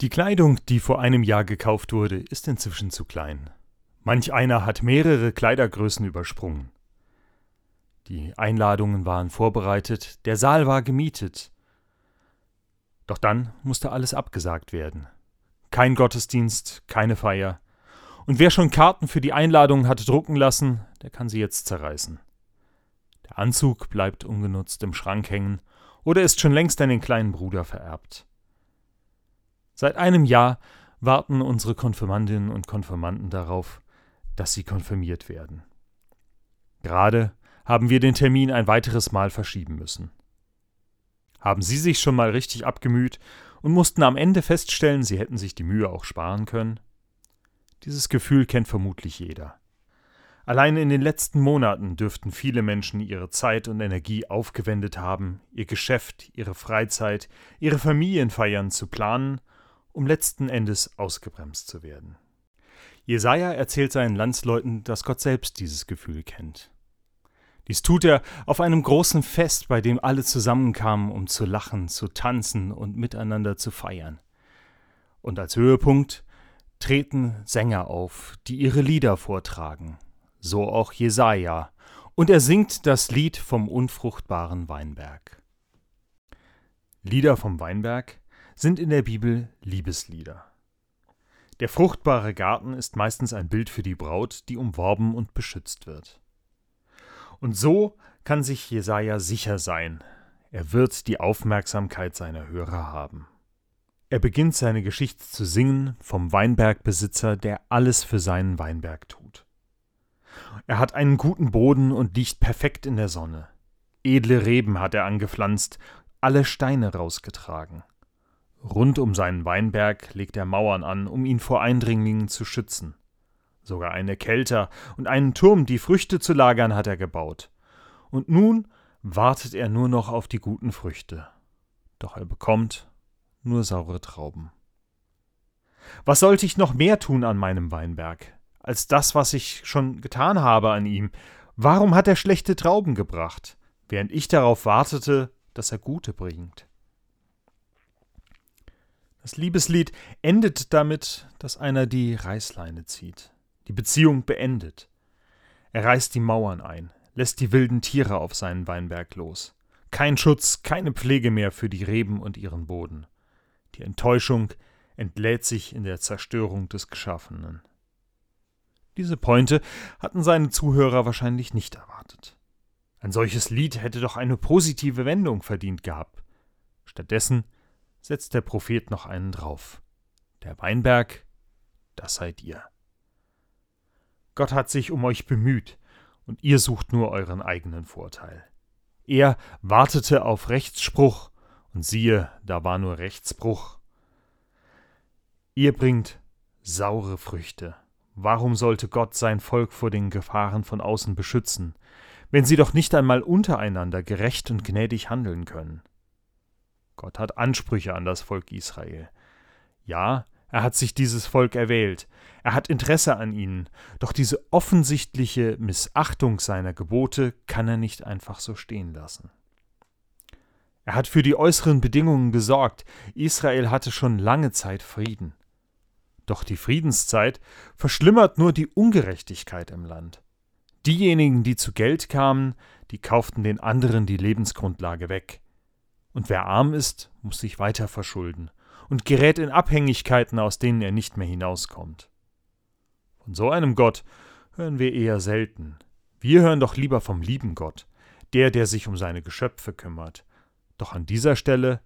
Die Kleidung, die vor einem Jahr gekauft wurde, ist inzwischen zu klein. Manch einer hat mehrere Kleidergrößen übersprungen. Die Einladungen waren vorbereitet, der Saal war gemietet. Doch dann musste alles abgesagt werden. Kein Gottesdienst, keine Feier. Und wer schon Karten für die Einladungen hatte drucken lassen, der kann sie jetzt zerreißen. Der Anzug bleibt ungenutzt im Schrank hängen oder ist schon längst an den kleinen Bruder vererbt. Seit einem Jahr warten unsere Konfirmandinnen und Konfirmanden darauf, dass sie konfirmiert werden. Gerade haben wir den Termin ein weiteres Mal verschieben müssen. Haben Sie sich schon mal richtig abgemüht und mussten am Ende feststellen, Sie hätten sich die Mühe auch sparen können? Dieses Gefühl kennt vermutlich jeder. Allein in den letzten Monaten dürften viele Menschen ihre Zeit und Energie aufgewendet haben, ihr Geschäft, ihre Freizeit, ihre Familienfeiern zu planen um letzten Endes ausgebremst zu werden. Jesaja erzählt seinen Landsleuten, dass Gott selbst dieses Gefühl kennt. Dies tut er auf einem großen Fest, bei dem alle zusammenkamen, um zu lachen, zu tanzen und miteinander zu feiern. Und als Höhepunkt treten Sänger auf, die ihre Lieder vortragen, so auch Jesaja, und er singt das Lied vom unfruchtbaren Weinberg. Lieder vom Weinberg sind in der Bibel Liebeslieder. Der fruchtbare Garten ist meistens ein Bild für die Braut, die umworben und beschützt wird. Und so kann sich Jesaja sicher sein, er wird die Aufmerksamkeit seiner Hörer haben. Er beginnt seine Geschichte zu singen vom Weinbergbesitzer, der alles für seinen Weinberg tut. Er hat einen guten Boden und liegt perfekt in der Sonne. Edle Reben hat er angepflanzt, alle Steine rausgetragen. Rund um seinen Weinberg legt er Mauern an, um ihn vor Eindringlingen zu schützen. Sogar eine Kelter und einen Turm, die Früchte zu lagern, hat er gebaut. Und nun wartet er nur noch auf die guten Früchte. Doch er bekommt nur saure Trauben. Was sollte ich noch mehr tun an meinem Weinberg, als das, was ich schon getan habe an ihm? Warum hat er schlechte Trauben gebracht, während ich darauf wartete, dass er gute bringt? Das Liebeslied endet damit, dass einer die Reißleine zieht, die Beziehung beendet. Er reißt die Mauern ein, lässt die wilden Tiere auf seinen Weinberg los. Kein Schutz, keine Pflege mehr für die Reben und ihren Boden. Die Enttäuschung entlädt sich in der Zerstörung des Geschaffenen. Diese Pointe hatten seine Zuhörer wahrscheinlich nicht erwartet. Ein solches Lied hätte doch eine positive Wendung verdient gehabt. Stattdessen setzt der Prophet noch einen drauf. Der Weinberg, das seid ihr. Gott hat sich um euch bemüht, und ihr sucht nur euren eigenen Vorteil. Er wartete auf Rechtsspruch, und siehe, da war nur Rechtsbruch. Ihr bringt saure Früchte. Warum sollte Gott sein Volk vor den Gefahren von außen beschützen, wenn sie doch nicht einmal untereinander gerecht und gnädig handeln können? Gott hat Ansprüche an das Volk Israel. Ja, er hat sich dieses Volk erwählt, er hat Interesse an ihnen, doch diese offensichtliche Missachtung seiner Gebote kann er nicht einfach so stehen lassen. Er hat für die äußeren Bedingungen gesorgt, Israel hatte schon lange Zeit Frieden. Doch die Friedenszeit verschlimmert nur die Ungerechtigkeit im Land. Diejenigen, die zu Geld kamen, die kauften den anderen die Lebensgrundlage weg. Und wer arm ist, muss sich weiter verschulden und gerät in Abhängigkeiten, aus denen er nicht mehr hinauskommt. Von so einem Gott hören wir eher selten. Wir hören doch lieber vom lieben Gott, der, der sich um seine Geschöpfe kümmert. Doch an dieser Stelle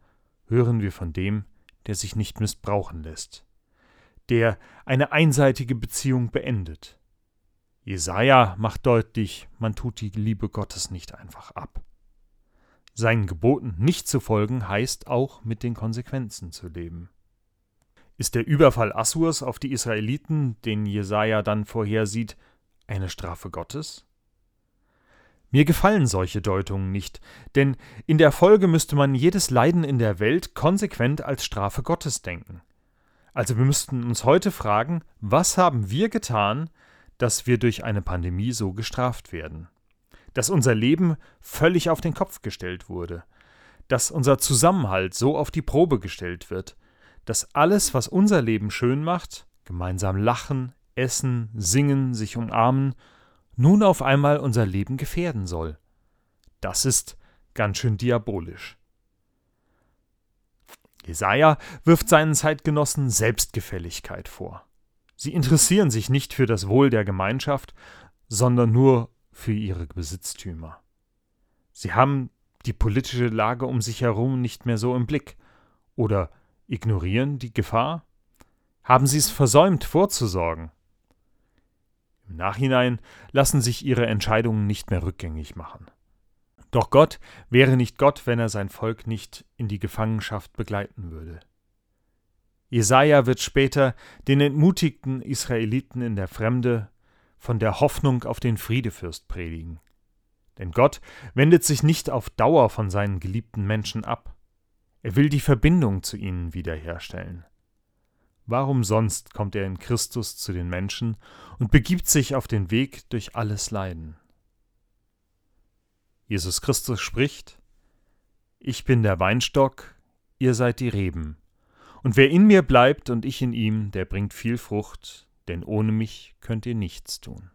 hören wir von dem, der sich nicht missbrauchen lässt, der eine einseitige Beziehung beendet. Jesaja macht deutlich, man tut die Liebe Gottes nicht einfach ab. Seinen Geboten nicht zu folgen heißt auch mit den Konsequenzen zu leben. Ist der Überfall Assurs auf die Israeliten, den Jesaja dann vorhersieht, eine Strafe Gottes? Mir gefallen solche Deutungen nicht, denn in der Folge müsste man jedes Leiden in der Welt konsequent als Strafe Gottes denken. Also wir müssten uns heute fragen, was haben wir getan, dass wir durch eine Pandemie so gestraft werden? Dass unser Leben völlig auf den Kopf gestellt wurde, dass unser Zusammenhalt so auf die Probe gestellt wird, dass alles, was unser Leben schön macht, gemeinsam lachen, essen, singen, sich umarmen, nun auf einmal unser Leben gefährden soll. Das ist ganz schön diabolisch. Jesaja wirft seinen Zeitgenossen Selbstgefälligkeit vor. Sie interessieren sich nicht für das Wohl der Gemeinschaft, sondern nur für ihre Besitztümer. Sie haben die politische Lage um sich herum nicht mehr so im Blick oder ignorieren die Gefahr? Haben sie es versäumt vorzusorgen? Im Nachhinein lassen sich ihre Entscheidungen nicht mehr rückgängig machen. Doch Gott wäre nicht Gott, wenn er sein Volk nicht in die Gefangenschaft begleiten würde. Jesaja wird später den entmutigten Israeliten in der Fremde von der Hoffnung auf den Friedefürst predigen. Denn Gott wendet sich nicht auf Dauer von seinen geliebten Menschen ab. Er will die Verbindung zu ihnen wiederherstellen. Warum sonst kommt er in Christus zu den Menschen und begibt sich auf den Weg durch alles Leiden? Jesus Christus spricht, Ich bin der Weinstock, ihr seid die Reben, und wer in mir bleibt und ich in ihm, der bringt viel Frucht, denn ohne mich könnt ihr nichts tun.